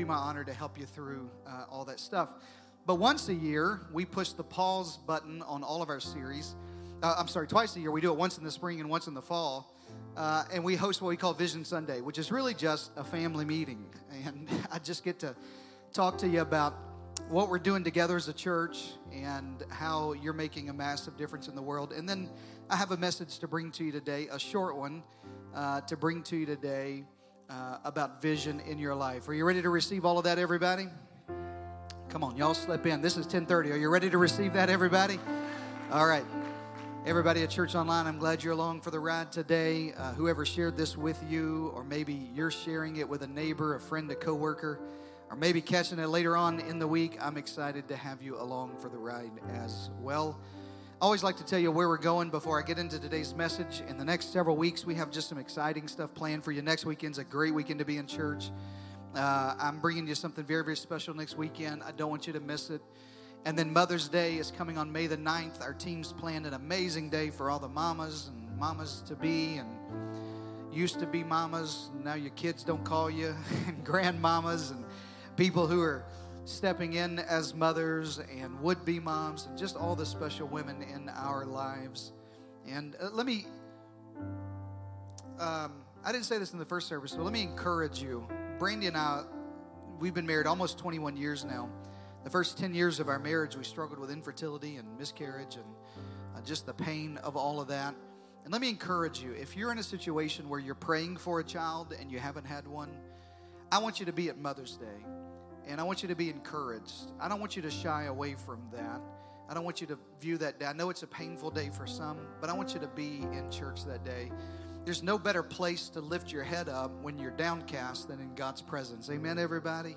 be my honor to help you through uh, all that stuff. But once a year, we push the pause button on all of our series. Uh, I'm sorry, twice a year. We do it once in the spring and once in the fall. Uh, and we host what we call Vision Sunday, which is really just a family meeting. And I just get to talk to you about what we're doing together as a church and how you're making a massive difference in the world. And then I have a message to bring to you today, a short one uh, to bring to you today uh, about vision in your life. Are you ready to receive all of that, everybody? Come on, y'all slip in. This is 10:30. Are you ready to receive that, everybody? All right. Everybody at Church Online, I'm glad you're along for the ride today. Uh, whoever shared this with you, or maybe you're sharing it with a neighbor, a friend, a coworker, or maybe catching it later on in the week, I'm excited to have you along for the ride as well. I always like to tell you where we're going before I get into today's message. In the next several weeks, we have just some exciting stuff planned for you. Next weekend's a great weekend to be in church. Uh, I'm bringing you something very, very special next weekend. I don't want you to miss it. And then Mother's Day is coming on May the 9th. Our team's planned an amazing day for all the mamas and mamas to be and used to be mamas. Now your kids don't call you, and grandmamas and people who are stepping in as mothers and would be moms, and just all the special women in our lives. And uh, let me, um, I didn't say this in the first service, but let me encourage you. Brandy and I, we've been married almost 21 years now. The first 10 years of our marriage, we struggled with infertility and miscarriage and uh, just the pain of all of that. And let me encourage you if you're in a situation where you're praying for a child and you haven't had one, I want you to be at Mother's Day and I want you to be encouraged. I don't want you to shy away from that. I don't want you to view that day. I know it's a painful day for some, but I want you to be in church that day. There's no better place to lift your head up when you're downcast than in God's presence. Amen, everybody?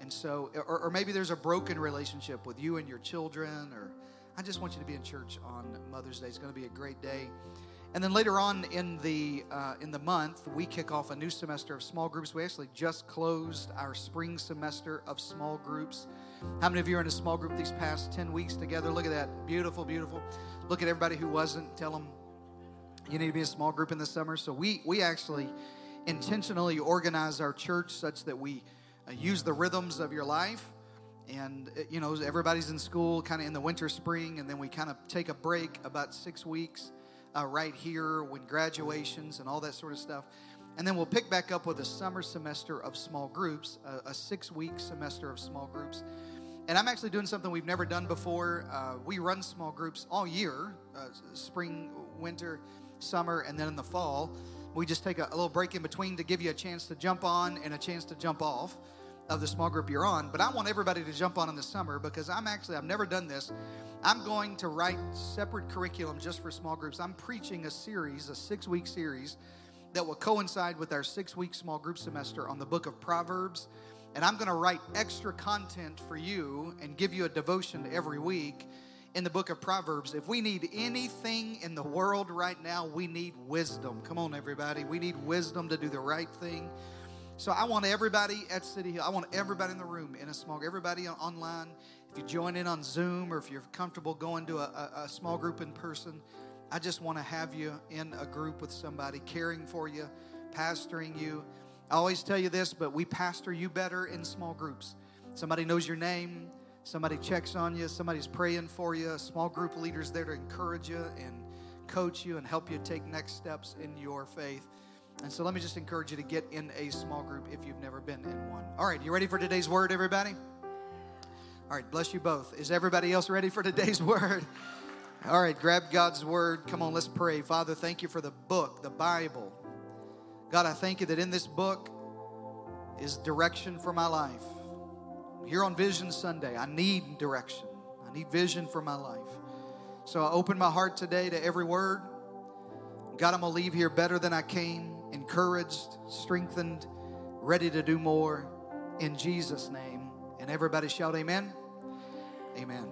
And so, or, or maybe there's a broken relationship with you and your children, or I just want you to be in church on Mother's Day. It's going to be a great day. And then later on in the uh, in the month, we kick off a new semester of small groups. We actually just closed our spring semester of small groups. How many of you are in a small group these past ten weeks together? Look at that, beautiful, beautiful. Look at everybody who wasn't. Tell them you need to be a small group in the summer. So we we actually intentionally organize our church such that we uh, use the rhythms of your life and uh, you know everybody's in school kind of in the winter spring and then we kind of take a break about six weeks uh, right here when graduations and all that sort of stuff. And then we'll pick back up with a summer semester of small groups, a, a six week semester of small groups. And I'm actually doing something we've never done before. Uh, we run small groups all year uh, spring, winter, summer, and then in the fall. We just take a, a little break in between to give you a chance to jump on and a chance to jump off of the small group you're on. But I want everybody to jump on in the summer because I'm actually, I've never done this. I'm going to write separate curriculum just for small groups. I'm preaching a series, a six week series that will coincide with our six week small group semester on the book of Proverbs. And I'm going to write extra content for you and give you a devotion every week in the book of Proverbs. If we need anything in the world right now, we need wisdom. Come on, everybody. We need wisdom to do the right thing. So I want everybody at City Hill, I want everybody in the room in a small, everybody online. If you join in on Zoom or if you're comfortable going to a, a, a small group in person, I just want to have you in a group with somebody caring for you, pastoring you. I always tell you this, but we pastor you better in small groups. Somebody knows your name, somebody checks on you, somebody's praying for you, a small group leaders there to encourage you and coach you and help you take next steps in your faith. And so let me just encourage you to get in a small group if you've never been in one. All right, you ready for today's word, everybody? All right, bless you both. Is everybody else ready for today's word? All right, grab God's word. Come on, let's pray. Father, thank you for the book, the Bible. God, I thank you that in this book is direction for my life. Here on Vision Sunday, I need direction. I need vision for my life. So I open my heart today to every word. God, I'm going to leave here better than I came, encouraged, strengthened, ready to do more. In Jesus' name. And everybody shout, Amen. Amen.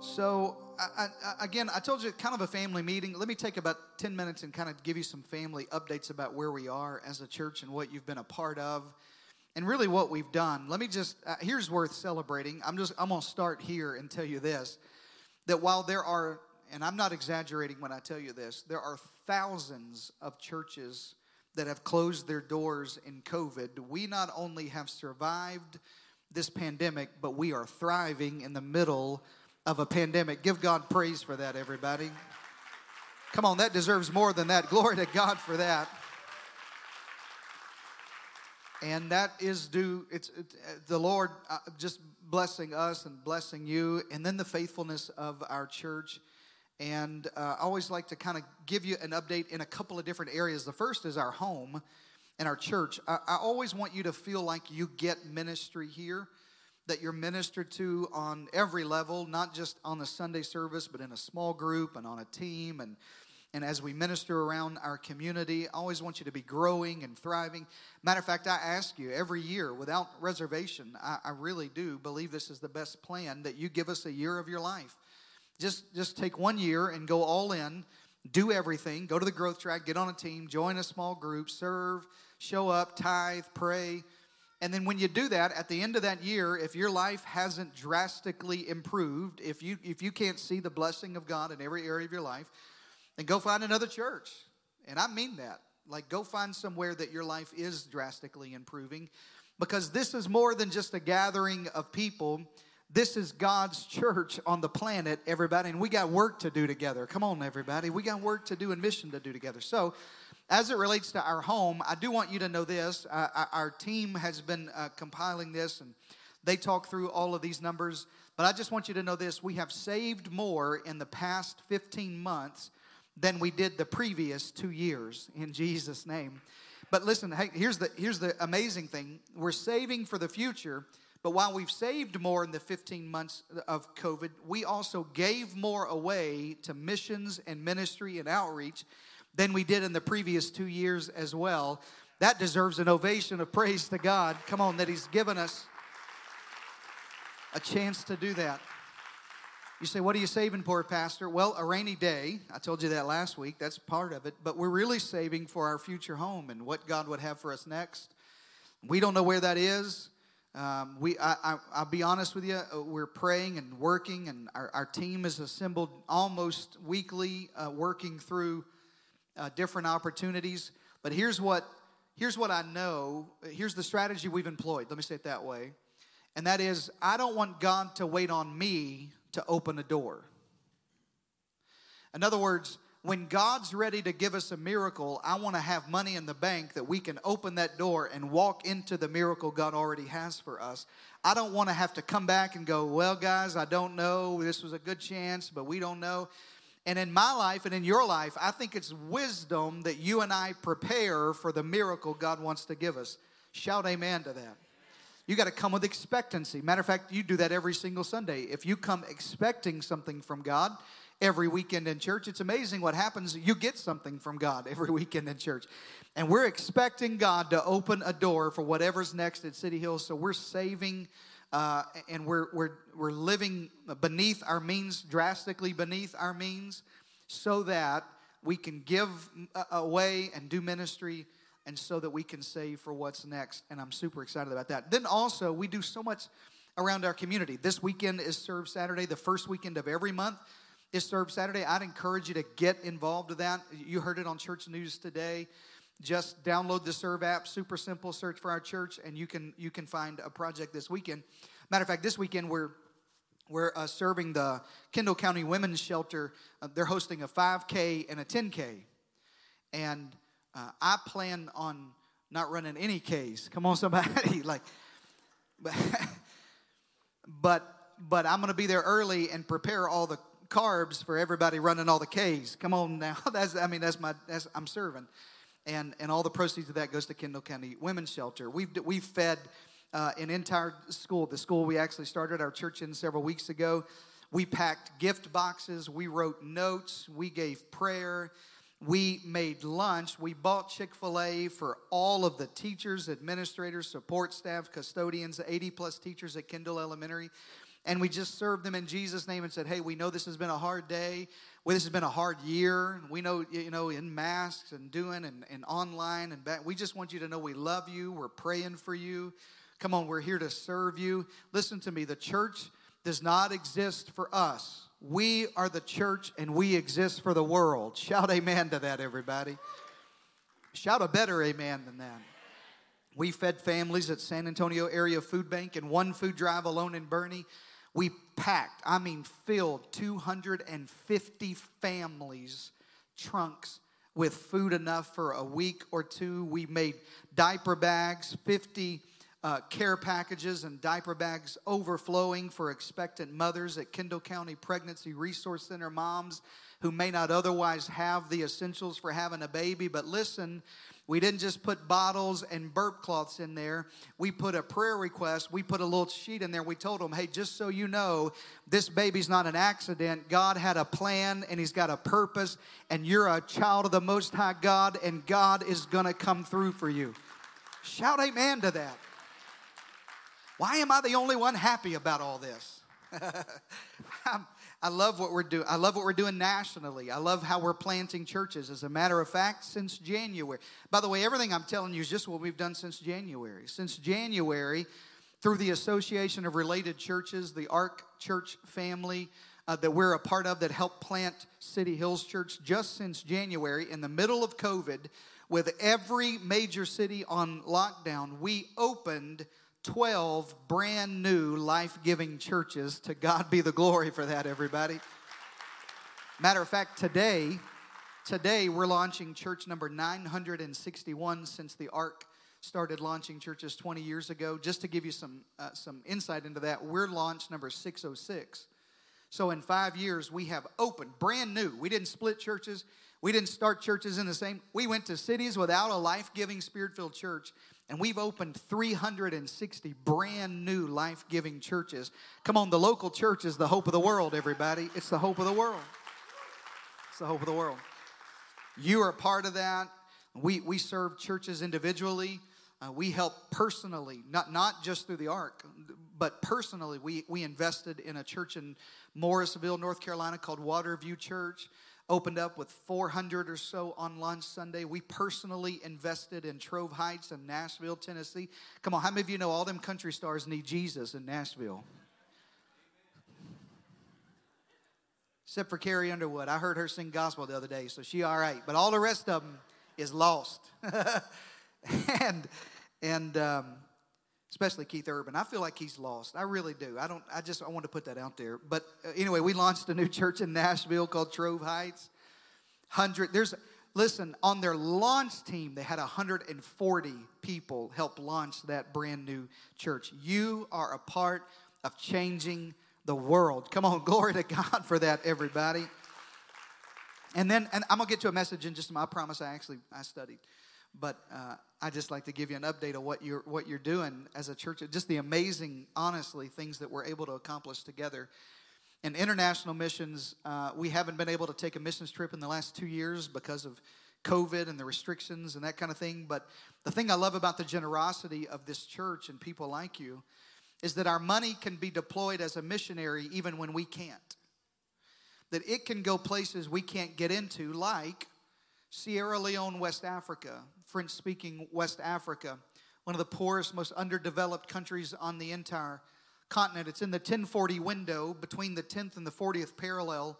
So, I, I, again, I told you kind of a family meeting. Let me take about 10 minutes and kind of give you some family updates about where we are as a church and what you've been a part of and really what we've done. Let me just, uh, here's worth celebrating. I'm just, I'm going to start here and tell you this that while there are, and I'm not exaggerating when I tell you this, there are thousands of churches that have closed their doors in COVID, we not only have survived this pandemic, but we are thriving in the middle of a pandemic. Give God praise for that, everybody. Come on, that deserves more than that. Glory to God for that. And that is due, it's, it's the Lord uh, just blessing us and blessing you, and then the faithfulness of our church. And uh, I always like to kind of give you an update in a couple of different areas. The first is our home and our church. I, I always want you to feel like you get ministry here, that you're ministered to on every level, not just on the Sunday service, but in a small group and on a team and and as we minister around our community, I always want you to be growing and thriving. Matter of fact, I ask you every year without reservation, I, I really do believe this is the best plan that you give us a year of your life. Just, just take one year and go all in, do everything, go to the growth track, get on a team, join a small group, serve, show up, tithe, pray. And then when you do that, at the end of that year, if your life hasn't drastically improved, if you if you can't see the blessing of God in every area of your life, then go find another church. And I mean that. Like go find somewhere that your life is drastically improving because this is more than just a gathering of people. This is God's church on the planet, everybody, and we got work to do together. Come on, everybody. We got work to do and mission to do together. So, as it relates to our home, I do want you to know this. Uh, our team has been uh, compiling this and they talk through all of these numbers. But I just want you to know this we have saved more in the past 15 months than we did the previous two years in Jesus' name. But listen, hey, here's the, here's the amazing thing we're saving for the future. But while we've saved more in the 15 months of COVID, we also gave more away to missions and ministry and outreach than we did in the previous two years as well. That deserves an ovation of praise to God. Come on, that He's given us a chance to do that. You say, What are you saving for, Pastor? Well, a rainy day. I told you that last week. That's part of it. But we're really saving for our future home and what God would have for us next. We don't know where that is. Um, we, I, I, will be honest with you, uh, we're praying and working, and our, our team is assembled almost weekly, uh, working through uh, different opportunities. But here's what here's what I know. Here's the strategy we've employed. Let me say it that way, and that is, I don't want God to wait on me to open a door. In other words, when God's ready to give us a miracle, I want to have money in the bank that we can open that door and walk into the miracle God already has for us. I don't want to have to come back and go, well, guys, I don't know. This was a good chance, but we don't know. And in my life and in your life, I think it's wisdom that you and I prepare for the miracle God wants to give us. Shout amen to that. You got to come with expectancy. Matter of fact, you do that every single Sunday. If you come expecting something from God every weekend in church, it's amazing what happens. You get something from God every weekend in church. And we're expecting God to open a door for whatever's next at City Hills. So we're saving uh, and we're, we're, we're living beneath our means, drastically beneath our means, so that we can give away and do ministry and so that we can save for what's next. And I'm super excited about that. Then also, we do so much around our community. This weekend is Serve Saturday, the first weekend of every month is Serve Saturday. I'd encourage you to get involved with that. You heard it on Church News today. Just download the Serve app, super simple, search for our church, and you can you can find a project this weekend. Matter of fact, this weekend we're we're uh, serving the Kendall County Women's Shelter. Uh, they're hosting a 5K and a 10K, and uh, I plan on not running any Ks. Come on, somebody. like, but, but, but I'm going to be there early and prepare all the carbs for everybody running all the Ks. Come on now. That's, I mean, that's my, that's, I'm serving. And, and all the proceeds of that goes to Kendall County Women's Shelter. We've, we've fed uh, an entire school, the school we actually started our church in several weeks ago. We packed gift boxes, we wrote notes, we gave prayer, we made lunch. We bought Chick fil A for all of the teachers, administrators, support staff, custodians, 80 plus teachers at Kendall Elementary. And we just served them in Jesus' name and said, Hey, we know this has been a hard day. Well, this has been a hard year. We know, you know, in masks and doing and, and online and back. We just want you to know we love you. We're praying for you. Come on, we're here to serve you. Listen to me. The church does not exist for us. We are the church and we exist for the world. Shout amen to that, everybody. Shout a better amen than that. We fed families at San Antonio Area Food Bank and one food drive alone in Boerne. We packed, I mean, filled 250 families' trunks with food enough for a week or two. We made diaper bags, 50 uh, care packages and diaper bags overflowing for expectant mothers at Kendall County Pregnancy Resource Center, moms who may not otherwise have the essentials for having a baby. But listen, we didn't just put bottles and burp cloths in there. We put a prayer request. We put a little sheet in there. We told them, hey, just so you know, this baby's not an accident. God had a plan and He's got a purpose, and you're a child of the Most High God, and God is going to come through for you. Shout amen to that. Why am I the only one happy about all this? I love what we're doing. I love what we're doing nationally. I love how we're planting churches. As a matter of fact, since January. By the way, everything I'm telling you is just what we've done since January. Since January, through the Association of Related Churches, the ARC Church family uh, that we're a part of that helped plant City Hills Church just since January, in the middle of COVID, with every major city on lockdown, we opened 12 brand new life giving churches. To God be the glory for that, everybody. Matter of fact, today, today we're launching church number 961 since the ARC started launching churches 20 years ago. Just to give you some, uh, some insight into that, we're launch number 606. So in five years, we have opened brand new. We didn't split churches. We didn't start churches in the same. We went to cities without a life giving, spirit filled church and we've opened 360 brand new life giving churches. Come on, the local church is the hope of the world, everybody. It's the hope of the world. It's the hope of the world. You are part of that. We, we serve churches individually. Uh, we help personally, not, not just through the ARC, but personally. We, we invested in a church in Morrisville, North Carolina called Waterview Church opened up with 400 or so on launch Sunday. We personally invested in Trove Heights and Nashville, Tennessee. Come on, how many of you know all them country stars need Jesus in Nashville? Except for Carrie Underwood. I heard her sing gospel the other day, so she all right. But all the rest of them is lost. and and um, especially Keith Urban. I feel like he's lost. I really do. I don't. I just I want to put that out there. But uh, anyway, we launched a new church in Nashville called Trove Heights. Hundred. There's listen on their launch team. They had 140 people help launch that brand new church. You are a part of changing the world. Come on, glory to God for that, everybody. And then, and I'm gonna get to a message in just a. I promise. I actually I studied, but. Uh, I just like to give you an update of what you're what you're doing as a church. Just the amazing, honestly, things that we're able to accomplish together. In international missions, uh, we haven't been able to take a missions trip in the last two years because of COVID and the restrictions and that kind of thing. But the thing I love about the generosity of this church and people like you is that our money can be deployed as a missionary even when we can't. That it can go places we can't get into, like Sierra Leone, West Africa, French speaking West Africa, one of the poorest, most underdeveloped countries on the entire continent. It's in the 1040 window between the 10th and the 40th parallel,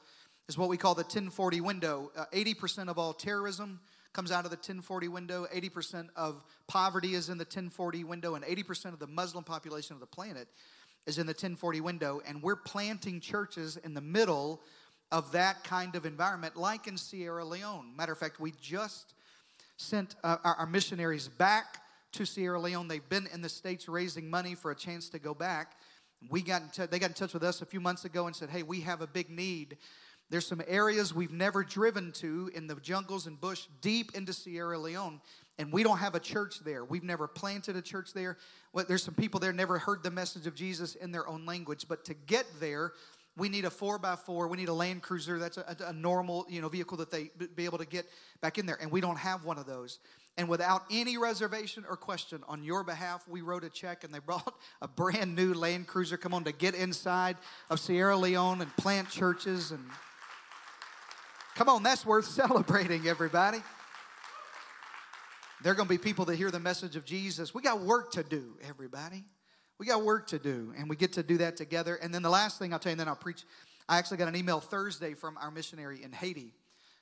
is what we call the 1040 window. Uh, 80% of all terrorism comes out of the 1040 window, 80% of poverty is in the 1040 window, and 80% of the Muslim population of the planet is in the 1040 window. And we're planting churches in the middle of that kind of environment, like in Sierra Leone. Matter of fact, we just sent uh, our, our, missionaries back to Sierra Leone. They've been in the States raising money for a chance to go back. We got t- they got in touch with us a few months ago and said, hey, we have a big need. There's some areas we've never driven to in the jungles and bush deep into Sierra Leone, and we don't have a church there. We've never planted a church there. Well, there's some people there never heard the message of Jesus in their own language, but to get there, we need a four by four. We need a Land Cruiser. That's a, a, normal, you know, vehicle that they be able to get back in there, and we don't have one of those. And without any reservation or question on your behalf, we wrote a check, and they brought a brand new Land Cruiser. Come on, to get inside of Sierra Leone and plant churches, and come on, that's worth celebrating, everybody. There are going to be people that hear the message of Jesus. We got work to do, everybody. We got work to do, and we get to do that together. And then the last thing I'll tell you, and then I'll preach. I actually got an email Thursday from our missionary in Haiti.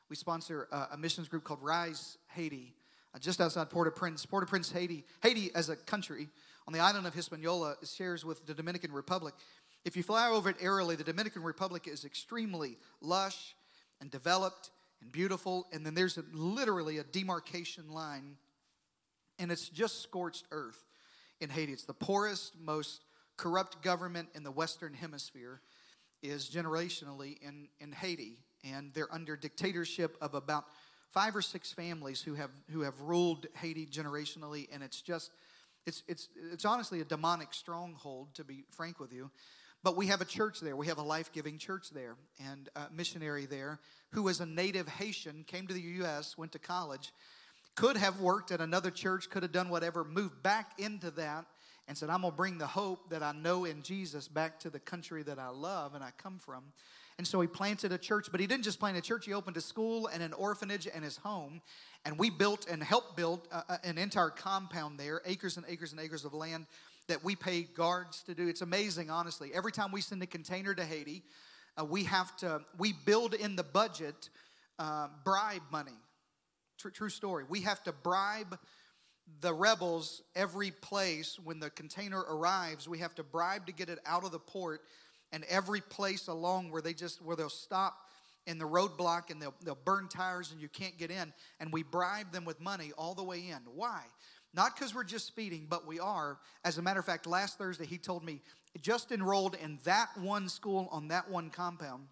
We sponsor a, a missions group called Rise Haiti. uh, just outside Port-au-Prince. Port-au-Prince, Haiti. Haiti, as a country, on the island of Hispaniola, shares with the Dominican Republic. If you fly over it aerially, the Dominican Republic is extremely lush and developed and beautiful. And then there's a, literally a demarcation line, and it's just scorched earth in Haiti. It's the poorest, most corrupt government in the Western Hemisphere is generationally in, in Haiti, and they're under dictatorship of about five or six families who have who have ruled Haiti generationally, and it's just it's it's it's honestly a demonic stronghold, to be frank with you. But we have a church there. We have a life giving church there, and a missionary there who was a native Haitian, came to the U.S., went to college, could have worked at another church, could have done whatever, moved back into that, and said, I'm going to bring the hope that I know in Jesus back to the country that I love and I come from. And so he planted a church, but he didn't just plant a church, he opened a school and an orphanage and his home. And we built and helped build uh, uh, an entire compound there, acres and acres and acres of land that we pay guards to do. It's amazing, honestly. Every time we send a container to Haiti, uh, we have to, we build in the budget uh, bribe money. True, true story. We have to bribe the rebels every place when the container arrives. We have to bribe to get it out of the port and every place along where they just where they'll stop in the roadblock and they'll, they'll burn tires and you can't get in. And we bribe them with money all the way in. Why? Not because we're just feeding but we are. As a matter of fact last thursday he told me just enrolled in that one school on that one compound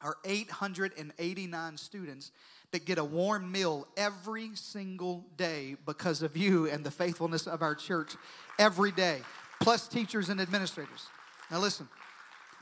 are 889 students that get a warm meal every single day because of you and the faithfulness of our church every day, plus teachers and administrators. Now, listen,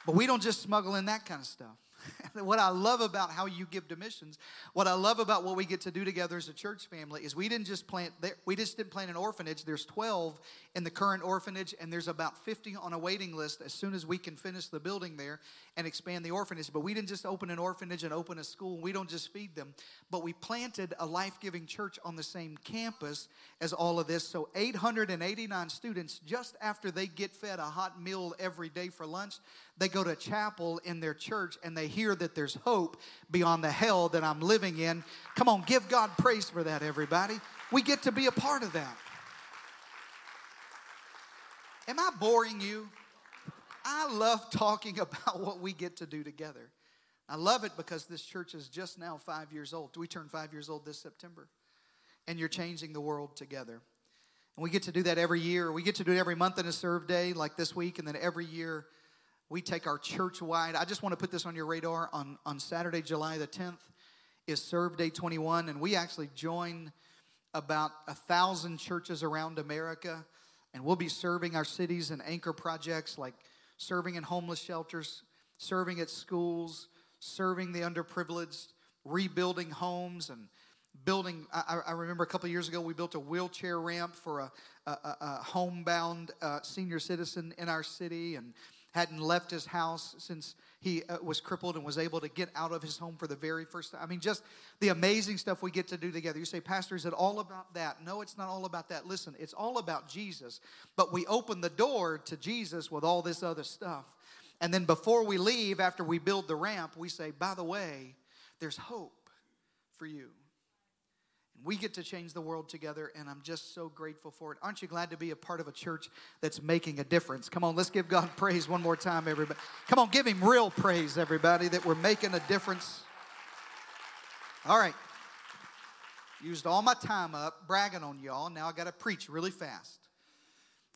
but we don't just smuggle in that kind of stuff. what I love about how you give to missions, what I love about what we get to do together as a church family is we didn't just plant we just didn't plant an orphanage. There's 12 in the current orphanage, and there's about 50 on a waiting list as soon as we can finish the building there and expand the orphanage. But we didn't just open an orphanage and open a school. We don't just feed them, but we planted a life-giving church on the same campus as all of this. So 889 students just after they get fed a hot meal every day for lunch, they go to chapel in their church and they hear that there's hope beyond the hell that I'm living in. Come on, give God praise for that, everybody. We get to be a part of that. Am I boring you? I love talking about what we get to do together. I love it because this church is just now five years old. We turn five years old this September. And you're changing the world together. And we get to do that every year. We get to do it every month in a serve day, like this week, and then every year we take our church wide. I just want to put this on your radar. On, on Saturday, July the 10th, is Serve Day 21, and we actually join about a thousand churches around America, and we'll be serving our cities and anchor projects like serving in homeless shelters, serving at schools, serving the underprivileged, rebuilding homes, and building. I, I remember a couple years ago we built a wheelchair ramp for a, a, a homebound uh, senior citizen in our city, and hadn't left his house since he uh, was crippled and was able to get out of his home for the very first time. I mean, just the amazing stuff we get to do together. You say, Pastor, is it all about that? No, it's not all about that. Listen, it's all about Jesus, but we open the door to Jesus with all this other stuff. And then before we leave, after we build the ramp, we say, by the way, there's hope for you. We get to change the world together, and I'm just so grateful for it. Aren't you glad to be a part of a church that's making a difference? Come on, let's give God praise one more time, everybody. Come on, give Him real praise, everybody, that we're making a difference. All right. Used all my time up bragging on y'all. Now I got to preach really fast.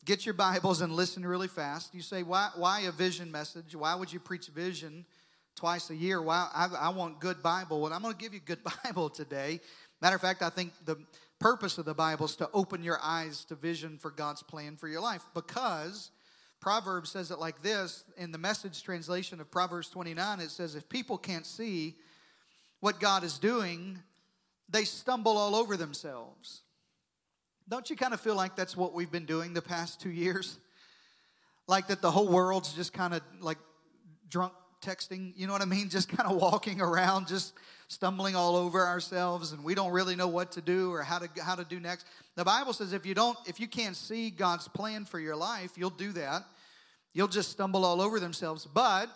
Get your Bibles and listen really fast. You say, why, why a vision message? Why would you preach vision twice a year? Why I, I want good Bible. Well, I'm going to give you good Bible today Matter of fact, I think the purpose of the Bible is to open your eyes to vision for God's plan for your life because Proverbs says it like this in the message translation of Proverbs 29 it says if people can't see what God is doing they stumble all over themselves. Don't you kind of feel like that's what we've been doing the past 2 years? Like that the whole world's just kind of like drunk texting, you know what I mean? Just kind of walking around just stumbling all over ourselves and we don't really know what to do or how to how to do next. The Bible says if you don't if you can't see God's plan for your life, you'll do that. You'll just stumble all over themselves. But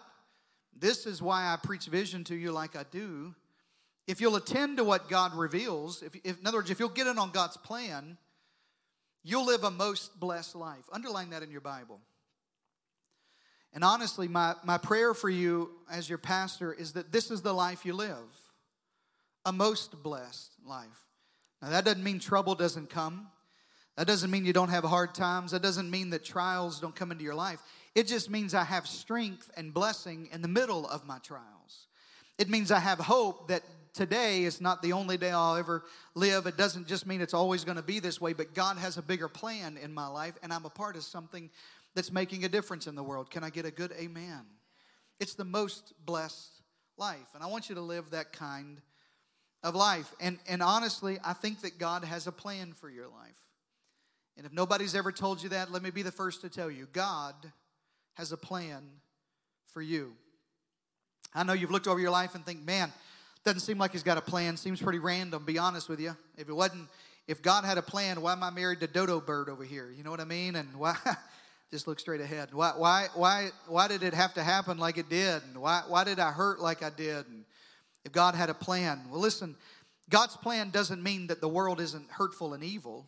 this is why I preach vision to you like I do if you'll attend to what God reveals, if, if, in other words, if you'll get in on God's plan, you'll live a most blessed life. Underline that in your Bible. And honestly, my, my prayer for you as your pastor is that this is the life you live a most blessed life. Now, that doesn't mean trouble doesn't come. That doesn't mean you don't have hard times. That doesn't mean that trials don't come into your life. It just means I have strength and blessing in the middle of my trials. It means I have hope that today is not the only day I'll ever live. It doesn't just mean it's always going to be this way, but God has a bigger plan in my life, and I'm a part of something that's making a difference in the world. Can I get a good amen? It's the most blessed life, and I want you to live that kind of life. And, and honestly, I think that God has a plan for your life. And if nobody's ever told you that, let me be the first to tell you God has a plan for you. I know you've looked over your life and think, man, doesn't seem like he's got a plan. Seems pretty random, be honest with you. If it wasn't, if God had a plan, why am I married to Dodo Bird over here? You know what I mean? And why, just look straight ahead. Why, why, why, why did it have to happen like it did? And why, why did I hurt like I did? And if God had a plan, well, listen, God's plan doesn't mean that the world isn't hurtful and evil.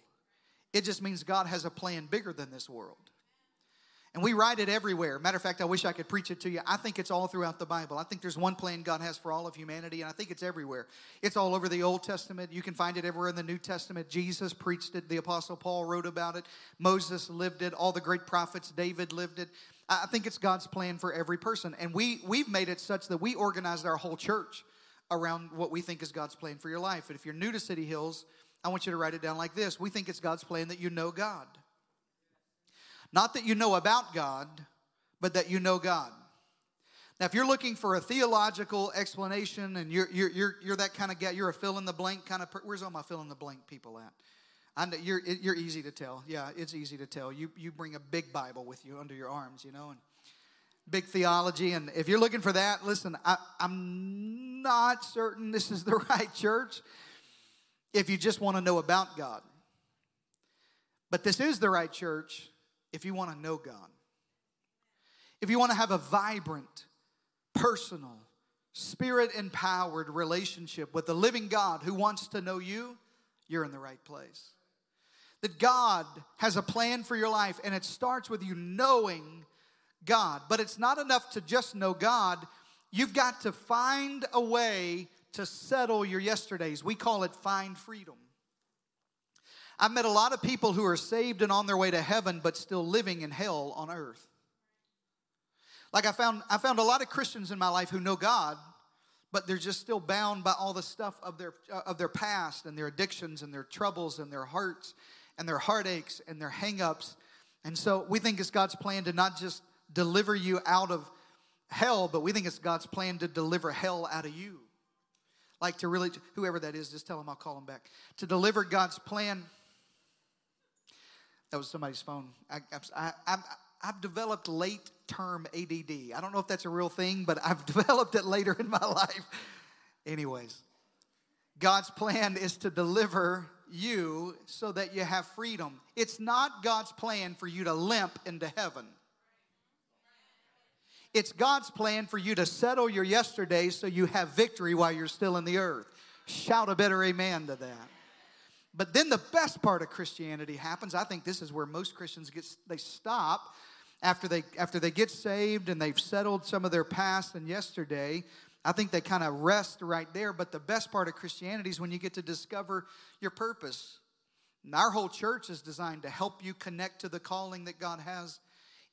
It just means God has a plan bigger than this world. And we write it everywhere. Matter of fact, I wish I could preach it to you. I think it's all throughout the Bible. I think there's one plan God has for all of humanity, and I think it's everywhere. It's all over the Old Testament. You can find it everywhere in the New Testament. Jesus preached it. The Apostle Paul wrote about it. Moses lived it. All the great prophets, David lived it. I think it's God's plan for every person. And we, we've made it such that we organized our whole church around what we think is God's plan for your life. And if you're new to City Hills, I want you to write it down like this We think it's God's plan that you know God. Not that you know about God, but that you know God. Now, if you're looking for a theological explanation and you're, you're, you're, you're that kind of guy, you're a fill in the blank kind of where's all my fill in the blank people at? I know you're, you're easy to tell. Yeah, it's easy to tell. You, you bring a big Bible with you under your arms, you know, and big theology. And if you're looking for that, listen, I, I'm not certain this is the right church if you just want to know about God. But this is the right church if you want to know God. If you want to have a vibrant, personal, spirit empowered relationship with the living God who wants to know you, you're in the right place. That God has a plan for your life, and it starts with you knowing God. But it's not enough to just know God, you've got to find a way to settle your yesterdays. We call it find freedom. I've met a lot of people who are saved and on their way to heaven, but still living in hell on earth. Like I found, I found a lot of Christians in my life who know God, but they're just still bound by all the stuff of their uh, of their past and their addictions and their troubles and their hearts and their heartaches and their hangups. And so we think it's God's plan to not just deliver you out of hell, but we think it's God's plan to deliver hell out of you. Like to really, whoever that is, just tell them I'll call them back. To deliver God's plan that was somebody's phone. I, I, I, I've developed late term ADD. I don't know if that's a real thing, but I've developed it later in my life. Anyways, God's plan is to deliver you so that you have freedom. It's not God's plan for you to limp into heaven. It's God's plan for you to settle your yesterdays so you have victory while you're still in the earth. Shout a better amen to that. But then the best part of Christianity happens. I think this is where most Christians get they stop after they after they get saved and they've settled some of their past and yesterday. I think they kind of rest right there. But the best part of Christianity is when you get to discover your purpose. And our whole church is designed to help you connect to the calling that God has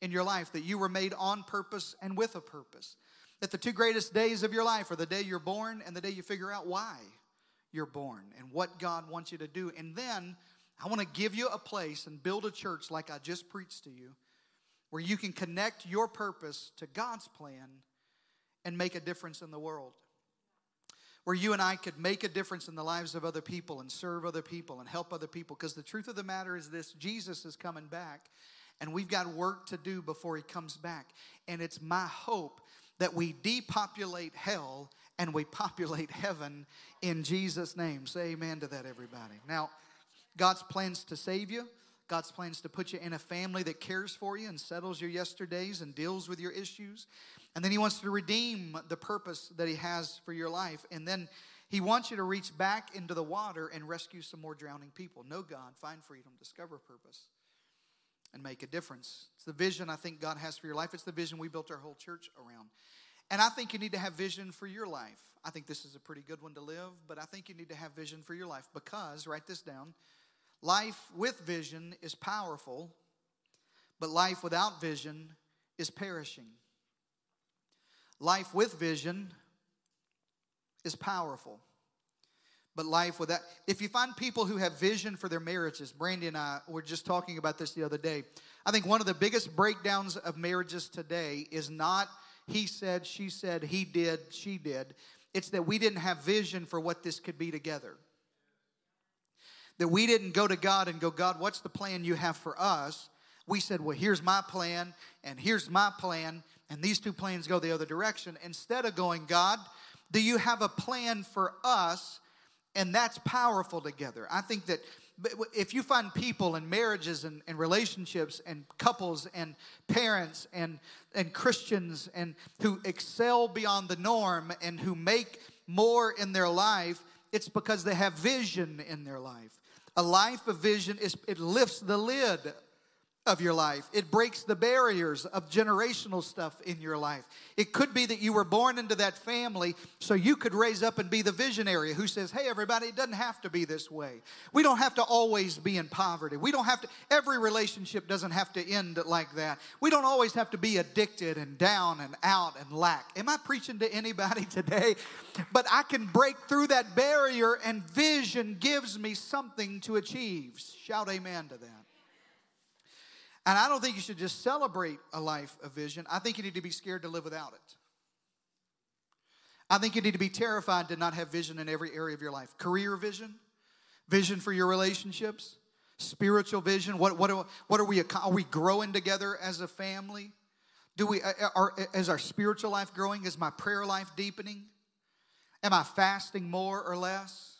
in your life, that you were made on purpose and with a purpose. That the two greatest days of your life are the day you're born and the day you figure out why you're born and what God wants you to do. And then I want to give you a place and build a church like I just preached to you where you can connect your purpose to God's plan and make a difference in the world. Where you and I could make a difference in the lives of other people and serve other people and help other people. Because the truth of the matter is this Jesus is coming back, and we've got work to do before he comes back. And it's my hope that we depopulate hell and we populate heaven in Jesus' name. Say amen to that, everybody. Now, God's plans to save you. God's plans to put you in a family that cares for you and settles your yesterdays and deals with your issues. And then He wants to redeem the purpose that He has for your life. And then He wants you to reach back into the water and rescue some more drowning people. Know God, find freedom, discover purpose, and make a difference. It's the vision I think God has for your life. It's the vision we built our whole church around. And I think you need to have vision for your life. I think this is a pretty good one to live, but I think you need to have vision for your life because, write this down, life with vision is powerful, but life without vision is perishing. Life with vision is powerful. But life without, if you find people who have vision for their marriages, Brandy and I were just talking about this the other day. I think one of the biggest breakdowns of marriages today is not he said, she said, he did, she did. It's that we didn't have vision for what this could be together. That we didn't go to God and go, God, what's the plan you have for us? We said, well, here's my plan, and here's my plan, and these two plans go the other direction. Instead of going, God, do you have a plan for us? And that's powerful together. I think that if you find people and marriages and, and, relationships and couples and parents and, and Christians and who excel beyond the norm and who make more in their life, it's because they have vision in their life. A life of vision is it lifts the lid of your life. It breaks the barriers of generational stuff in your life. It could be that you were born into that family so you could raise up and be the visionary who says, Hey, everybody, it doesn't have to be this way. We don't have to always be in poverty. We don't have to, every relationship doesn't have to end like that. We don't always have to be addicted and down and out and lack. Am I preaching to anybody today? But I can break through that barrier, and vision gives me something to achieve. Shout amen to that. And I don't think you should just celebrate a life of vision. I think you need to be scared to live without it. I think you need to be terrified to not have vision in every area of your life career vision, vision for your relationships, spiritual vision. What, what, are, what are we, are we growing together as a family? Do we, are, is our spiritual life growing? Is my prayer life deepening? Am I fasting more or less?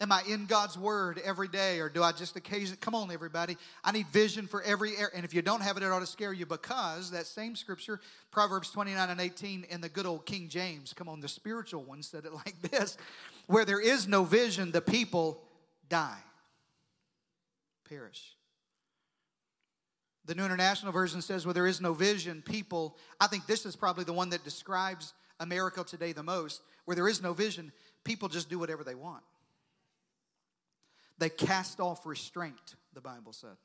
Am I in God's word every day or do I just occasionally? Come on, everybody. I need vision for every area. And if you don't have it, it ought to scare you because that same scripture, Proverbs 29 and 18, in the good old King James, come on, the spiritual one said it like this where there is no vision, the people die, perish. The New International Version says, where there is no vision, people, I think this is probably the one that describes America today the most. Where there is no vision, people just do whatever they want. They cast off restraint, the Bible said.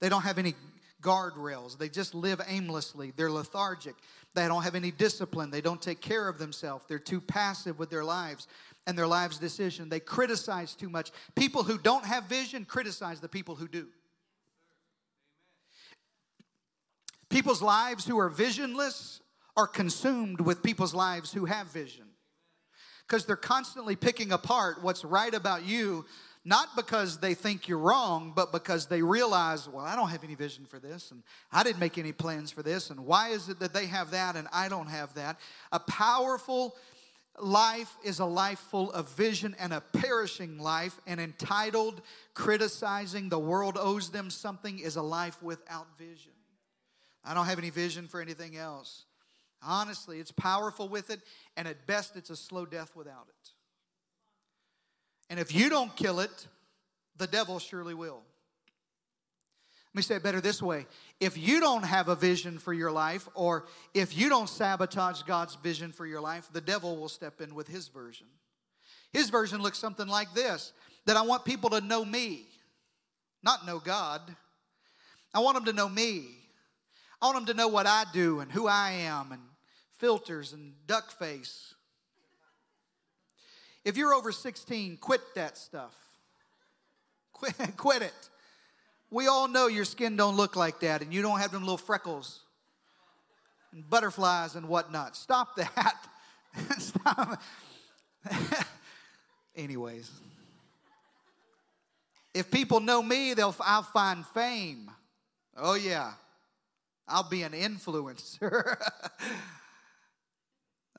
They don't have any guardrails. They just live aimlessly. They're lethargic. They don't have any discipline. They don't take care of themselves. They're too passive with their lives and their lives' decision. They criticize too much. People who don't have vision criticize the people who do. People's lives who are visionless are consumed with people's lives who have vision because they're constantly picking apart what's right about you not because they think you're wrong, but because they realize, well, I don't have any vision for this, and I didn't make any plans for this, and why is it that they have that and I don't have that? A powerful life is a life full of vision, and a perishing life, and entitled, criticizing the world owes them something, is a life without vision. I don't have any vision for anything else. Honestly, it's powerful with it, and at best, it's a slow death without it. And if you don't kill it, the devil surely will. Let me say it better this way. If you don't have a vision for your life, or if you don't sabotage God's vision for your life, the devil will step in with his version. His version looks something like this that I want people to know me, not know God. I want them to know me. I want them to know what I do and who I am, and filters and duck face if you're over 16, quit that stuff. Quit, quit it. We all know your skin don't look like that and you don't have them little freckles and butterflies and whatnot. Stop that. Stop. Anyways, if people know me, they'll I'll find fame. Oh yeah, I'll be an influencer.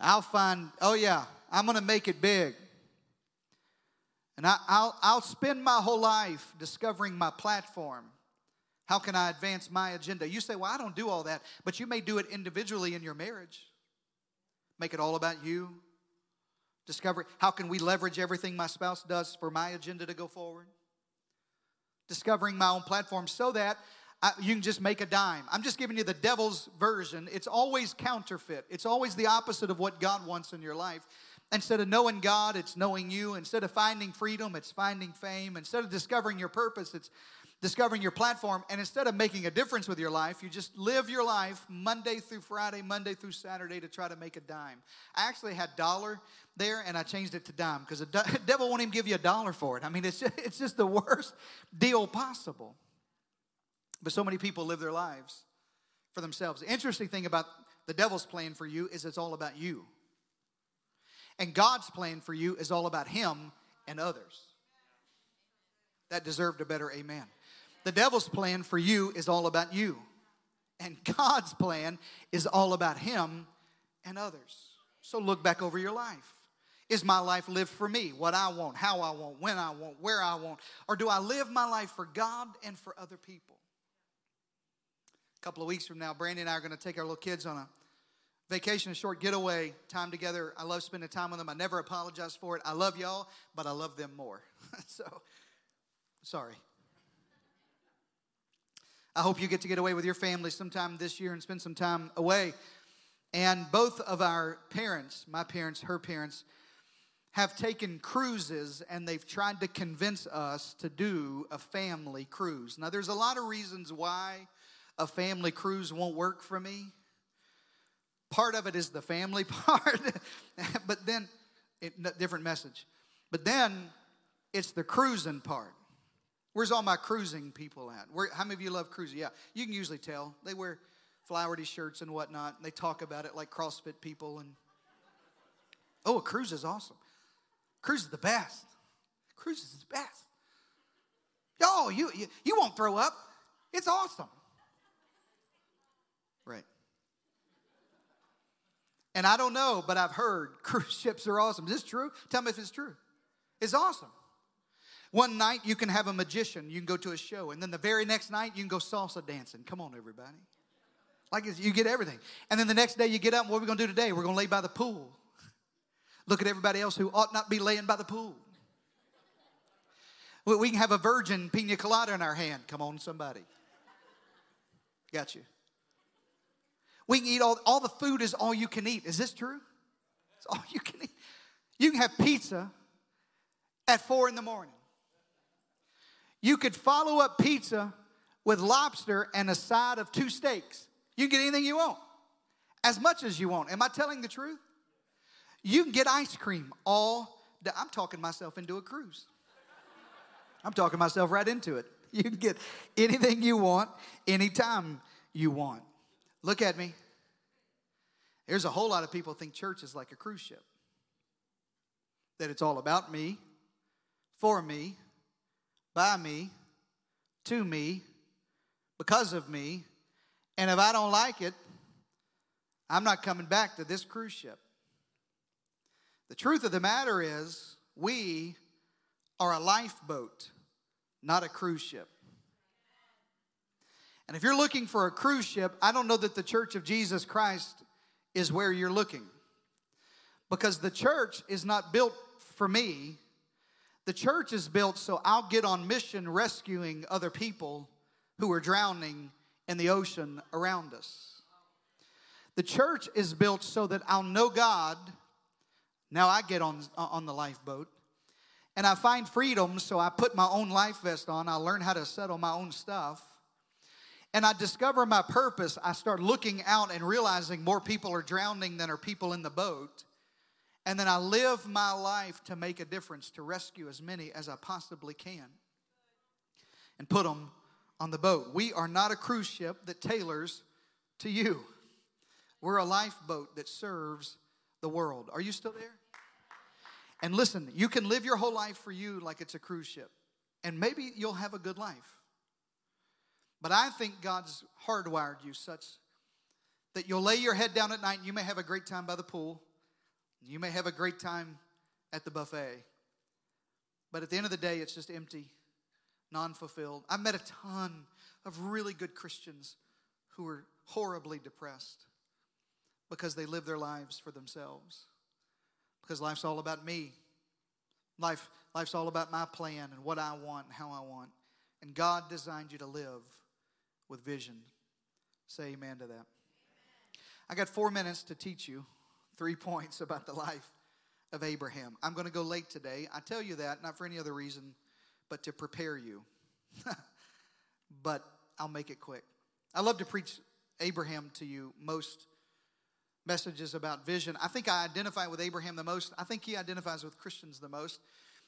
I'll find. Oh yeah, I'm gonna make it big. And I, will I'll spend my whole life discovering my platform. How can I advance my agenda? You say, well, I don't do all that, but you may do it individually in your marriage. Make it all about you. Discover how can we leverage everything my spouse does for my agenda to go forward? Discovering my own platform so that I, you can just make a dime. I'm just giving you the devil's version. It's always counterfeit, it's always the opposite of what God wants in your life. Instead of knowing God, it's knowing you. Instead of finding freedom, it's finding fame. Instead of discovering your purpose, it's discovering your platform. And instead of making a difference with your life, you just live your life Monday through Friday, Monday through Saturday to try to make a dime. I actually had dollar there and I changed it to dime because the devil won't even give you a dollar for it. I mean, it's just, it's just the worst deal possible. But so many people live their lives for themselves. The interesting thing about the devil's plan for you is it's all about you. And God's plan for you is all about him and others. That deserved a better amen. The devil's plan for you is all about you. And God's plan is all about him and others. So look back over your life. Is my life lived for me? What I want, how I want, when I want, where I want? Or do I live my life for God and for other people? A couple of weeks from now, Brandy and I are going to take our little kids on a vacation, a short getaway time together. I love spending time with them. I never apologize for it. I love y'all, but I love them more. so, sorry. I hope you get to get away with your family sometime this year and spend some time away. And both of our parents, my parents, her parents, have taken cruises and they've tried to convince us to do a family cruise. Now, there's a lot of reasons why a family cruise won't work for me. Part of it is the family part, but then, it, different message. But then it's the cruising part. Where's all my cruising people at? Where, how many of you love cruising? Yeah, you can usually tell. They wear flowery shirts and whatnot. And they talk about it like CrossFit people. And oh, a cruise is awesome. Cruise is the best. Cruise is the best. Oh, you, you, you won't throw up. It's awesome. Right. And I don't know, but I've heard cruise ships are awesome. Is this true? Tell me if it's true. It's awesome. One night you can have a magician, you can go to a show, and then the very next night you can go salsa dancing. Come on, everybody. Like you get everything. And then the next day you get up, what are we gonna do today? We're gonna lay by the pool. Look at everybody else who ought not be laying by the pool. We can have a virgin pina colada in our hand. Come on, somebody. Got you. We can eat all, all the food is all you can eat. Is this true? It's all you can eat. You can have pizza at four in the morning. You could follow up pizza with lobster and a side of two steaks. You can get anything you want, as much as you want. Am I telling the truth? You can get ice cream all day. I'm talking myself into a cruise. I'm talking myself right into it. You can get anything you want, anytime you want. Look at me. There's a whole lot of people think church is like a cruise ship. That it's all about me, for me, by me, to me, because of me. And if I don't like it, I'm not coming back to this cruise ship. The truth of the matter is, we are a lifeboat, not a cruise ship. And if you're looking for a cruise ship, I don't know that the church of Jesus Christ is where you're looking. Because the church is not built for me. The church is built so I'll get on mission rescuing other people who are drowning in the ocean around us. The church is built so that I'll know God. Now I get on, uh, on the lifeboat and I find freedom, so I put my own life vest on. I learn how to settle my own stuff and I discover my purpose, I start looking out and realizing more people are drowning than are people in the boat. And then I live my life to make a difference, to rescue as many as I possibly can and put them on the boat. We are not a cruise ship that tailors to you, we're a lifeboat that serves the world. Are you still there? And listen, you can live your whole life for you like it's a cruise ship, and maybe you'll have a good life. But I think God's hardwired you such that you'll lay your head down at night and you may have a great time by the pool. You may have a great time at the buffet. But at the end of the day, it's just empty, non fulfilled. I've met a ton of really good Christians who are horribly depressed because they live their lives for themselves. because life's all about me. Life, life's all about my plan and what I want and how I want. And God designed you to live with vision. Say amen to that. I got four minutes to teach you three points about the life of Abraham. I'm going to go late today. I tell you that not for any other reason, but to prepare you. but I'll make it quick. I love to preach Abraham to you most messages about vision. I think I identify with Abraham the most. I think he identifies with Christians the most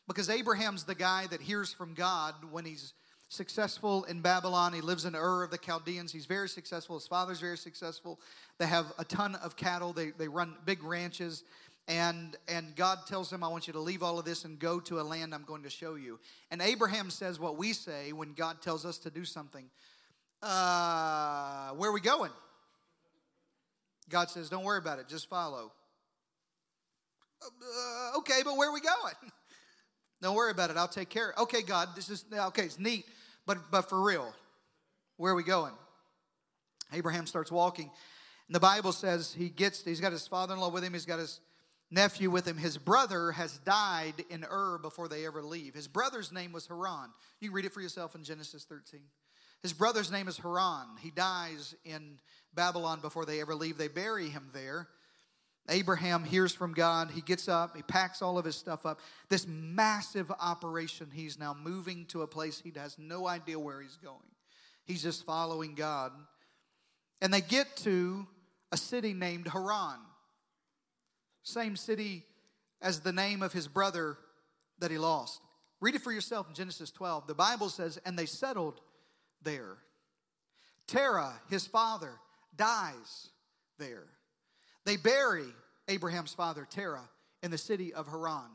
because Abraham's the guy that hears from God when he's successful in Babylon. He lives in Ur of the Chaldeans. He's very successful. His father's very successful. They have a ton of cattle. They, they run big ranches. And, and God tells him, I want you to leave all of this and go to a land I'm going to show you. And Abraham says what we say when God tells us to do something uh, Where are we going? God says, Don't worry about it, just follow. Uh, okay, but where are we going? Don't worry about it, I'll take care. Okay, God, this is okay, it's neat, but but for real, where are we going? Abraham starts walking. And the Bible says he gets, he's got his father in law with him, he's got his nephew with him. His brother has died in Ur before they ever leave. His brother's name was Haran. You can read it for yourself in Genesis 13. His brother's name is Haran. He dies in Babylon before they ever leave. They bury him there. Abraham hears from God. He gets up, he packs all of his stuff up. This massive operation, he's now moving to a place he has no idea where he's going. He's just following God. And they get to a city named Haran, same city as the name of his brother that he lost. Read it for yourself in Genesis 12. The Bible says, And they settled there. Terah, his father, dies there. They bury Abraham's father, Terah, in the city of Haran.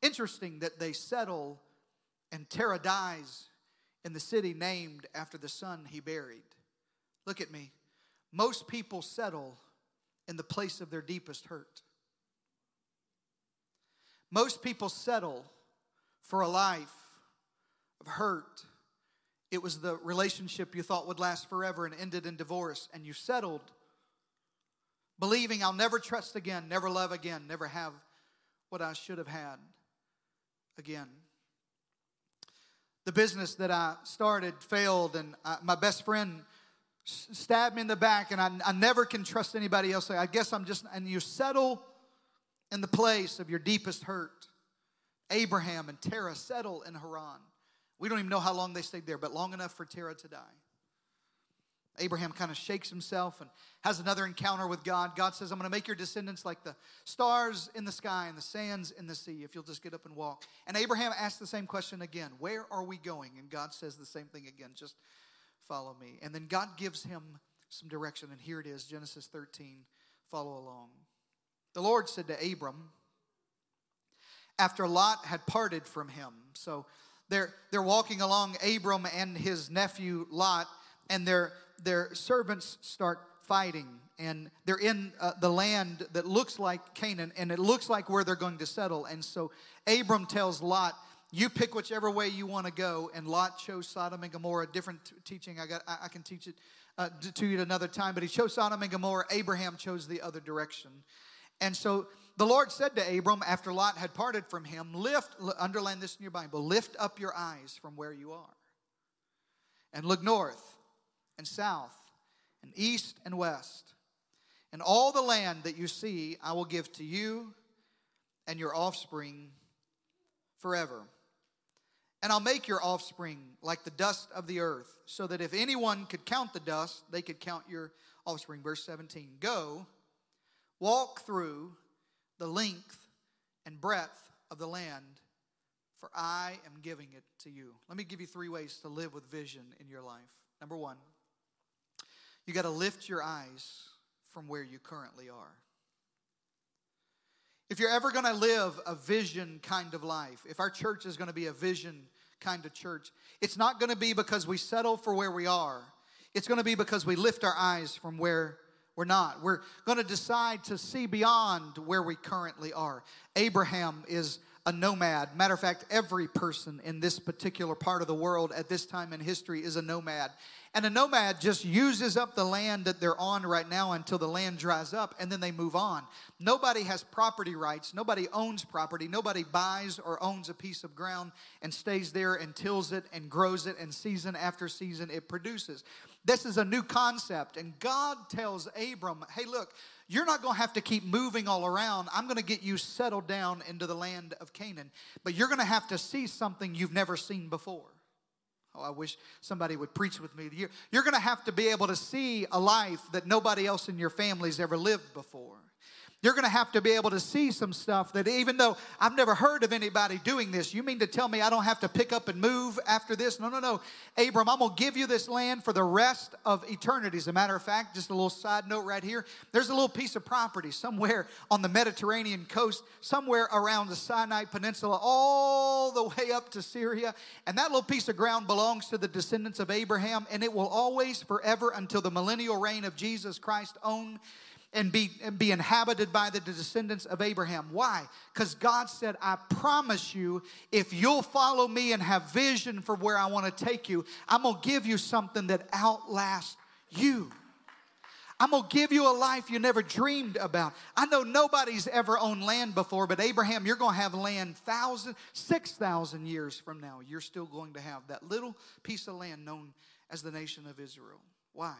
Interesting that they settle and Terah dies in the city named after the son he buried. Look at me. Most people settle in the place of their deepest hurt. Most people settle for a life of hurt it was the relationship you thought would last forever and ended in divorce, and you settled believing I'll never trust again, never love again, never have what I should have had again. The business that I started failed, and I, my best friend stabbed me in the back, and I, I never can trust anybody else. I guess I'm just, and you settle in the place of your deepest hurt. Abraham and Terah settle in Haran. We don't even know how long they stayed there, but long enough for Terah to die. Abraham kind of shakes himself and has another encounter with God. God says, I'm going to make your descendants like the stars in the sky and the sands in the sea if you'll just get up and walk. And Abraham asks the same question again Where are we going? And God says the same thing again just follow me. And then God gives him some direction. And here it is Genesis 13. Follow along. The Lord said to Abram, after Lot had parted from him, so they're, they're walking along, Abram and his nephew Lot, and their, their servants start fighting. And they're in uh, the land that looks like Canaan, and it looks like where they're going to settle. And so Abram tells Lot, you pick whichever way you want to go. And Lot chose Sodom and Gomorrah. Different t- teaching. I got. I, I can teach it uh, to you at another time. But he chose Sodom and Gomorrah. Abraham chose the other direction. And so the Lord said to Abram after Lot had parted from him, Lift, underline this in your Bible, lift up your eyes from where you are and look north and south and east and west. And all the land that you see, I will give to you and your offspring forever. And I'll make your offspring like the dust of the earth, so that if anyone could count the dust, they could count your offspring. Verse 17 Go, walk through the length and breadth of the land, for I am giving it to you. Let me give you three ways to live with vision in your life. Number one, you got to lift your eyes from where you currently are. If you're ever going to live a vision kind of life, if our church is going to be a vision kind of church, it's not going to be because we settle for where we are. It's going to be because we lift our eyes from where we're not. We're going to decide to see beyond where we currently are. Abraham is a nomad. Matter of fact, every person in this particular part of the world at this time in history is a nomad. And a nomad just uses up the land that they're on right now until the land dries up and then they move on. Nobody has property rights. Nobody owns property. Nobody buys or owns a piece of ground and stays there and tills it and grows it and season after season it produces. This is a new concept. And God tells Abram, hey, look, you're not going to have to keep moving all around. I'm going to get you settled down into the land of Canaan. But you're going to have to see something you've never seen before. Oh, I wish somebody would preach with me. You're, you're going to have to be able to see a life that nobody else in your family's ever lived before. You're going to have to be able to see some stuff that even though I've never heard of anybody doing this, you mean to tell me I don't have to pick up and move after this? No, no, no. Abram, I'm going to give you this land for the rest of eternity. As a matter of fact, just a little side note right here there's a little piece of property somewhere on the Mediterranean coast, somewhere around the Sinai Peninsula, all the way up to Syria. And that little piece of ground belongs to the descendants of Abraham, and it will always, forever, until the millennial reign of Jesus Christ, own and be, and be inhabited by the descendants of Abraham. Why? Because God said, I promise you, if you'll follow me and have vision for where I want to take you, I'm going to give you something that outlasts you. I'm going to give you a life you never dreamed about. I know nobody's ever owned land before, but Abraham, you're going to have land thousand, six thousand years from now. You're still going to have that little piece of land known as the nation of Israel. Why?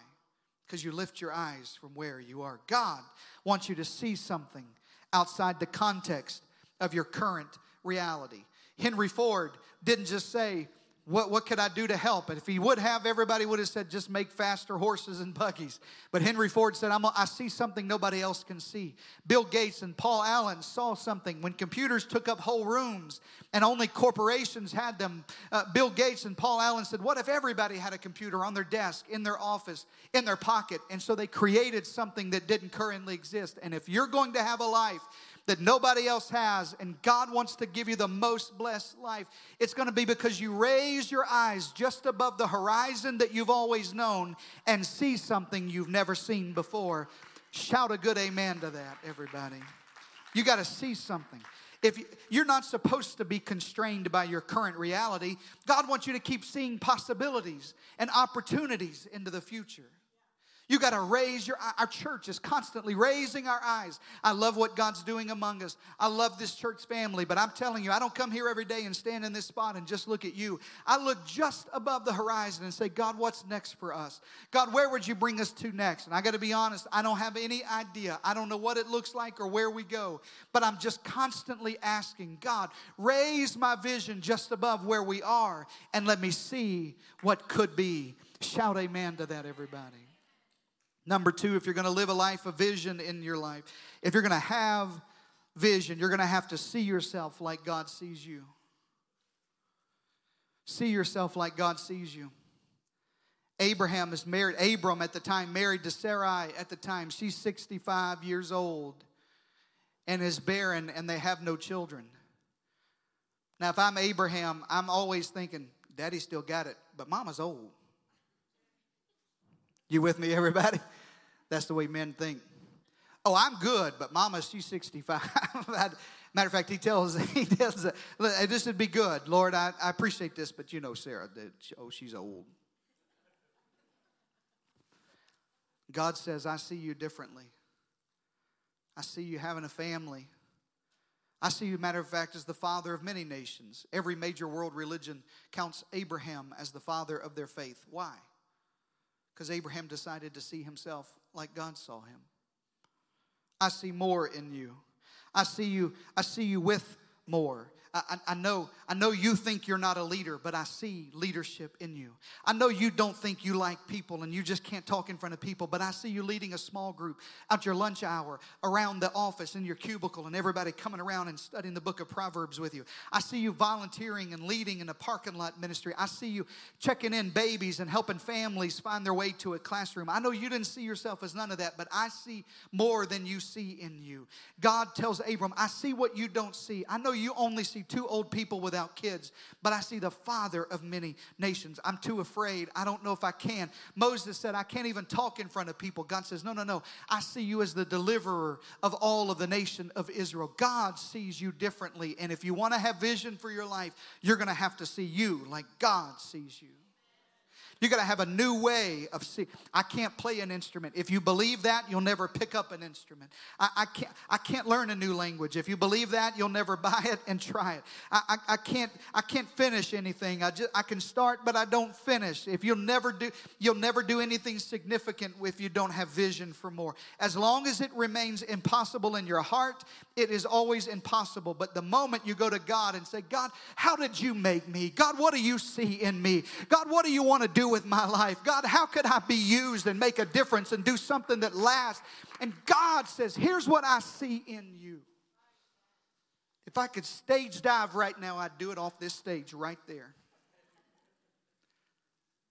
Because you lift your eyes from where you are. God wants you to see something outside the context of your current reality. Henry Ford didn't just say, what, what could I do to help? And if he would have, everybody would have said, just make faster horses and buggies. But Henry Ford said, I'm see something nobody else can see. Bill Gates and Paul Allen saw something when computers took up whole rooms and only corporations had them. Uh, Bill Gates and Paul Allen said, What if everybody had a computer on their desk, in their office, in their pocket? And so they created something that didn't currently exist. And if you're going to have a life, that nobody else has, and God wants to give you the most blessed life, it's going to be because you raise your eyes just above the horizon that you've always known and see something you've never seen before. Shout a good amen to that, everybody. You got to see something. If you're not supposed to be constrained by your current reality, God wants you to keep seeing possibilities and opportunities into the future. You got to raise your our church is constantly raising our eyes. I love what God's doing among us. I love this church family, but I'm telling you, I don't come here every day and stand in this spot and just look at you. I look just above the horizon and say, God, what's next for us? God, where would you bring us to next? And I got to be honest, I don't have any idea. I don't know what it looks like or where we go, but I'm just constantly asking, God, raise my vision just above where we are and let me see what could be. Shout amen to that, everybody. Number two, if you're going to live a life of vision in your life, if you're going to have vision, you're going to have to see yourself like God sees you. See yourself like God sees you. Abraham is married, Abram at the time, married to Sarai at the time. She's 65 years old and is barren, and they have no children. Now, if I'm Abraham, I'm always thinking, Daddy still got it, but Mama's old. You with me, everybody? That's the way men think. Oh, I'm good, but Mama, she's 65. Matter of fact, he tells, he tells, this would be good. Lord, I, I appreciate this, but you know, Sarah, that, oh, she's old. God says, I see you differently. I see you having a family. I see you, matter of fact, as the father of many nations. Every major world religion counts Abraham as the father of their faith. Why? Because Abraham decided to see himself like God saw him. I see more in you. I see you, I see you with more. I, I, know, I know you think you're not a leader, but I see leadership in you. I know you don't think you like people and you just can't talk in front of people, but I see you leading a small group out your lunch hour, around the office, in your cubicle, and everybody coming around and studying the book of Proverbs with you. I see you volunteering and leading in a parking lot ministry. I see you checking in babies and helping families find their way to a classroom. I know you didn't see yourself as none of that, but I see more than you see in you. God tells Abram, I see what you don't see. I know you only see two old people without kids, but I see the father of many nations. I'm too afraid. I don't know if I can. Moses said, I can't even talk in front of people. God says, No, no, no. I see you as the deliverer of all of the nation of Israel. God sees you differently. And if you want to have vision for your life, you're going to have to see you like God sees you. You got to have a new way of seeing. I can't play an instrument. If you believe that, you'll never pick up an instrument. I, I, can't. I can't learn a new language. If you believe that, you'll never buy it and try it. I, I, I can't. I can't finish anything. I just. I can start, but I don't finish. If you'll never do, you'll never do anything significant if you don't have vision for more. As long as it remains impossible in your heart, it is always impossible. But the moment you go to God and say, God, how did you make me? God, what do you see in me? God, what do you want to do with my life? God, how could I be used and make a difference and do something that lasts? And God says, Here's what I see in you. If I could stage dive right now, I'd do it off this stage right there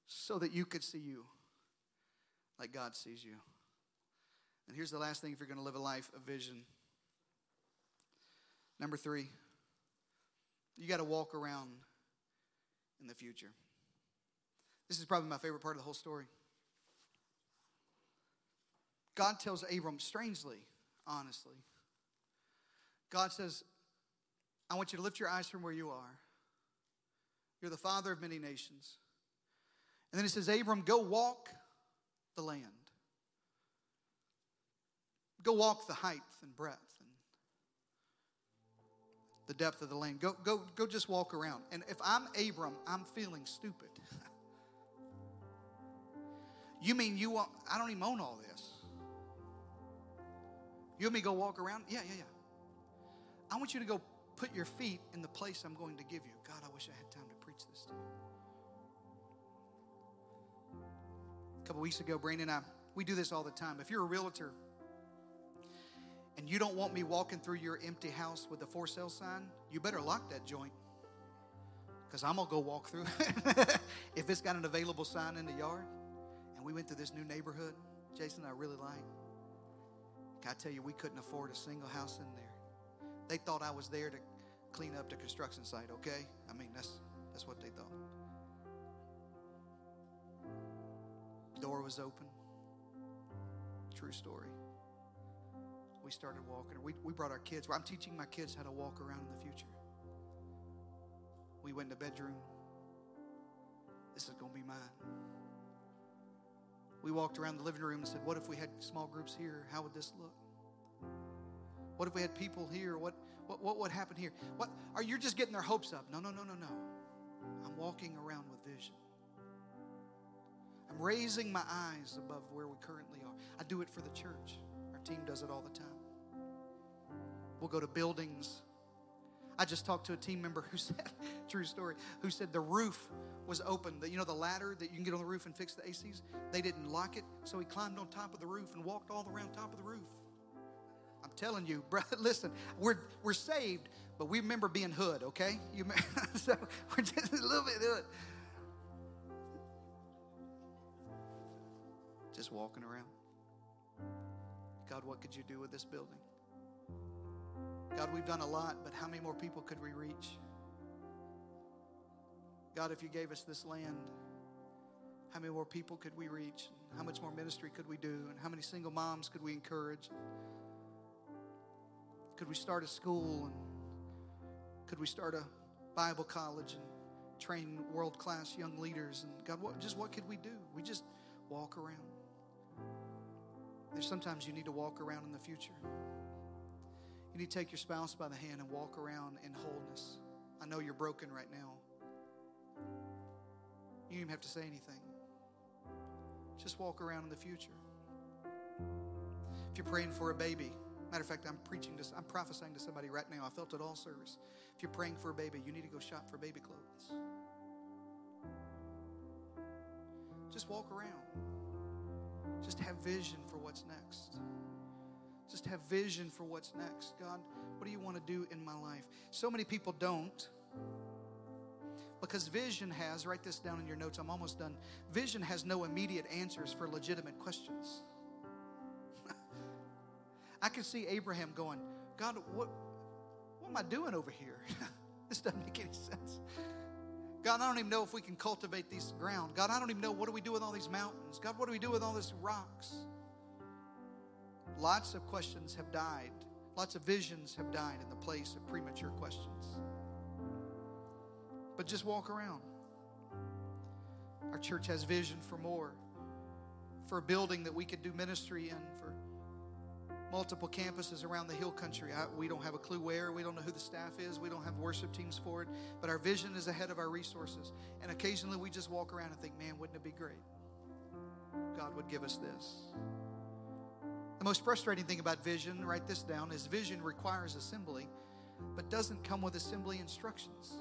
so that you could see you like God sees you. And here's the last thing if you're going to live a life of vision. Number three, you got to walk around in the future. This is probably my favorite part of the whole story. God tells Abram, strangely, honestly, God says, I want you to lift your eyes from where you are. You're the father of many nations. And then he says, Abram, go walk the land. Go walk the height and breadth and the depth of the land. Go, go, go just walk around. And if I'm Abram, I'm feeling stupid. You mean you want, I don't even own all this. You want me to go walk around? Yeah, yeah, yeah. I want you to go put your feet in the place I'm going to give you. God, I wish I had time to preach this to you. A couple weeks ago, Brandon and I, we do this all the time. If you're a realtor and you don't want me walking through your empty house with a for sale sign, you better lock that joint because I'm going to go walk through if it's got an available sign in the yard. And we went to this new neighborhood, Jason, I really like. I tell you, we couldn't afford a single house in there. They thought I was there to clean up the construction site, okay? I mean, that's, that's what they thought. Door was open. True story. We started walking. We, we brought our kids. I'm teaching my kids how to walk around in the future. We went in the bedroom. This is going to be mine we walked around the living room and said, What if we had small groups here? How would this look? What if we had people here? What, what, what would happen here? What, are you just getting their hopes up? No, no, no, no, no. I'm walking around with vision. I'm raising my eyes above where we currently are. I do it for the church. Our team does it all the time. We'll go to buildings. I just talked to a team member who said, true story, who said the roof was open. The, you know, the ladder that you can get on the roof and fix the ACs? They didn't lock it, so he climbed on top of the roof and walked all around top of the roof. I'm telling you, brother, listen, we're, we're saved, but we remember being hood, okay? You, so we're just a little bit hood. Just walking around. God, what could you do with this building? God, we've done a lot, but how many more people could we reach? God, if you gave us this land, how many more people could we reach? How much more ministry could we do? And how many single moms could we encourage? Could we start a school? And could we start a Bible college and train world class young leaders? And God, what, just what could we do? We just walk around. There's sometimes you need to walk around in the future. You need to take your spouse by the hand and walk around in wholeness. I know you're broken right now. You don't even have to say anything. Just walk around in the future. If you're praying for a baby, matter of fact, I'm preaching this, I'm prophesying to somebody right now. I felt it all service. If you're praying for a baby, you need to go shop for baby clothes. Just walk around. Just have vision for what's next. Just have vision for what's next. God, what do you want to do in my life? So many people don't. Because vision has, write this down in your notes, I'm almost done. Vision has no immediate answers for legitimate questions. I can see Abraham going, God, what, what am I doing over here? this doesn't make any sense. God, I don't even know if we can cultivate this ground. God, I don't even know what do we do with all these mountains. God, what do we do with all these rocks? Lots of questions have died. Lots of visions have died in the place of premature questions but just walk around. Our church has vision for more, for a building that we could do ministry in, for multiple campuses around the hill country. I, we don't have a clue where, we don't know who the staff is, we don't have worship teams for it, but our vision is ahead of our resources. And occasionally we just walk around and think, man, wouldn't it be great? God would give us this. The most frustrating thing about vision, write this down, is vision requires assembly, but doesn't come with assembly instructions.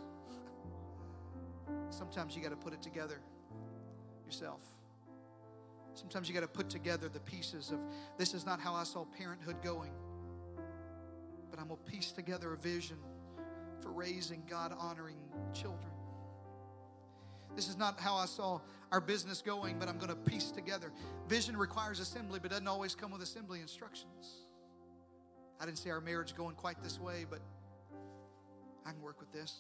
Sometimes you got to put it together yourself. Sometimes you got to put together the pieces of this is not how I saw parenthood going, but I'm going to piece together a vision for raising God honoring children. This is not how I saw our business going, but I'm going to piece together. Vision requires assembly, but doesn't always come with assembly instructions. I didn't see our marriage going quite this way, but I can work with this.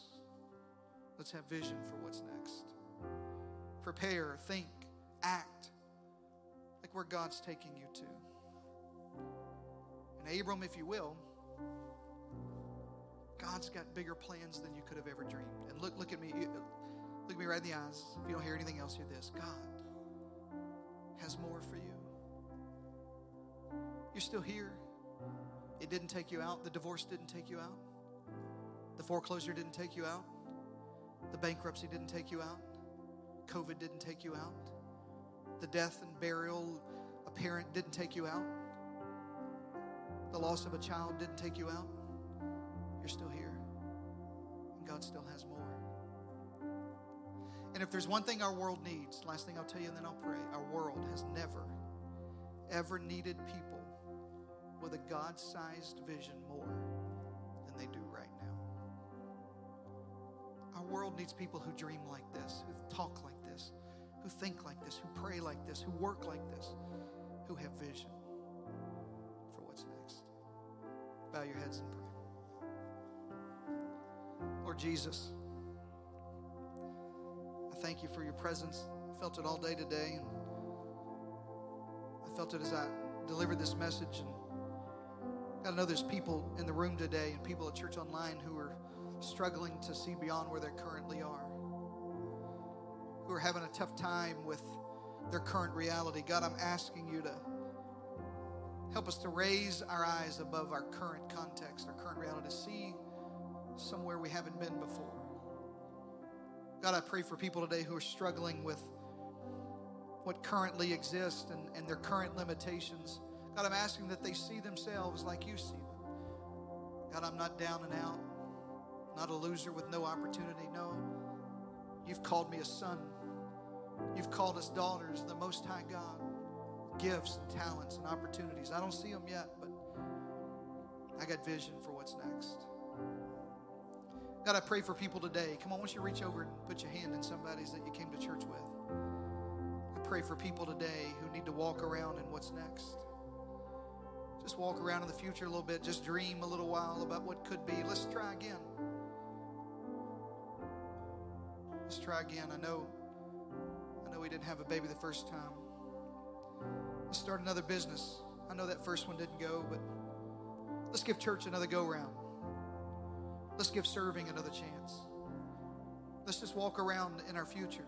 Let's have vision for what's next. Prepare, think, act like where God's taking you to. And Abram, if you will, God's got bigger plans than you could have ever dreamed. Right in the eyes. If you don't hear anything else, hear this. God has more for you. You're still here. It didn't take you out. The divorce didn't take you out. The foreclosure didn't take you out. The bankruptcy didn't take you out. COVID didn't take you out. The death and burial a parent didn't take you out. The loss of a child didn't take you out. You're still here. And God still. And if there's one thing our world needs, last thing I'll tell you and then I'll pray. Our world has never, ever needed people with a God sized vision more than they do right now. Our world needs people who dream like this, who talk like this, who think like this, who pray like this, who work like this, who have vision for what's next. Bow your heads and pray. Lord Jesus, thank you for your presence. I felt it all day today, and I felt it as I delivered this message. And I know there's people in the room today and people at church online who are struggling to see beyond where they currently are, who are having a tough time with their current reality. God, I'm asking you to help us to raise our eyes above our current context, our current reality, to see somewhere we haven't been before. God, I pray for people today who are struggling with what currently exists and, and their current limitations. God, I'm asking that they see themselves like you see them. God, I'm not down and out not a loser with no opportunity. No, you've called me a son. You've called us daughters the Most High God. Gifts and talents and opportunities. I don't see them yet, but I got vision for what's next. God, I pray for people today. Come on, don't you reach over and put your hand in somebody's that you came to church with? I pray for people today who need to walk around in what's next. Just walk around in the future a little bit. Just dream a little while about what could be. Let's try again. Let's try again. I know, I know we didn't have a baby the first time. Let's start another business. I know that first one didn't go, but let's give church another go round. Let's give serving another chance. Let's just walk around in our future.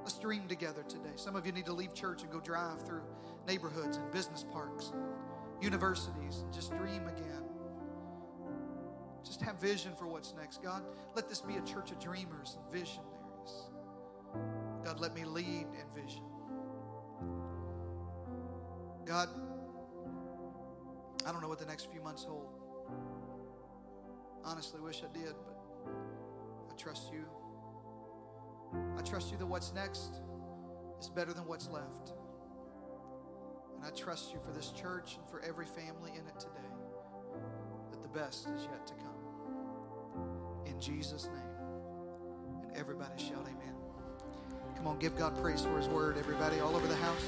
Let's dream together today. Some of you need to leave church and go drive through neighborhoods and business parks and universities and just dream again. Just have vision for what's next. God, let this be a church of dreamers and visionaries. God, let me lead in vision. God, I don't know what the next few months hold. Honestly, wish I did, but I trust you. I trust you that what's next is better than what's left. And I trust you for this church and for every family in it today that the best is yet to come. In Jesus' name. And everybody shout, Amen. Come on, give God praise for His word, everybody, all over the house.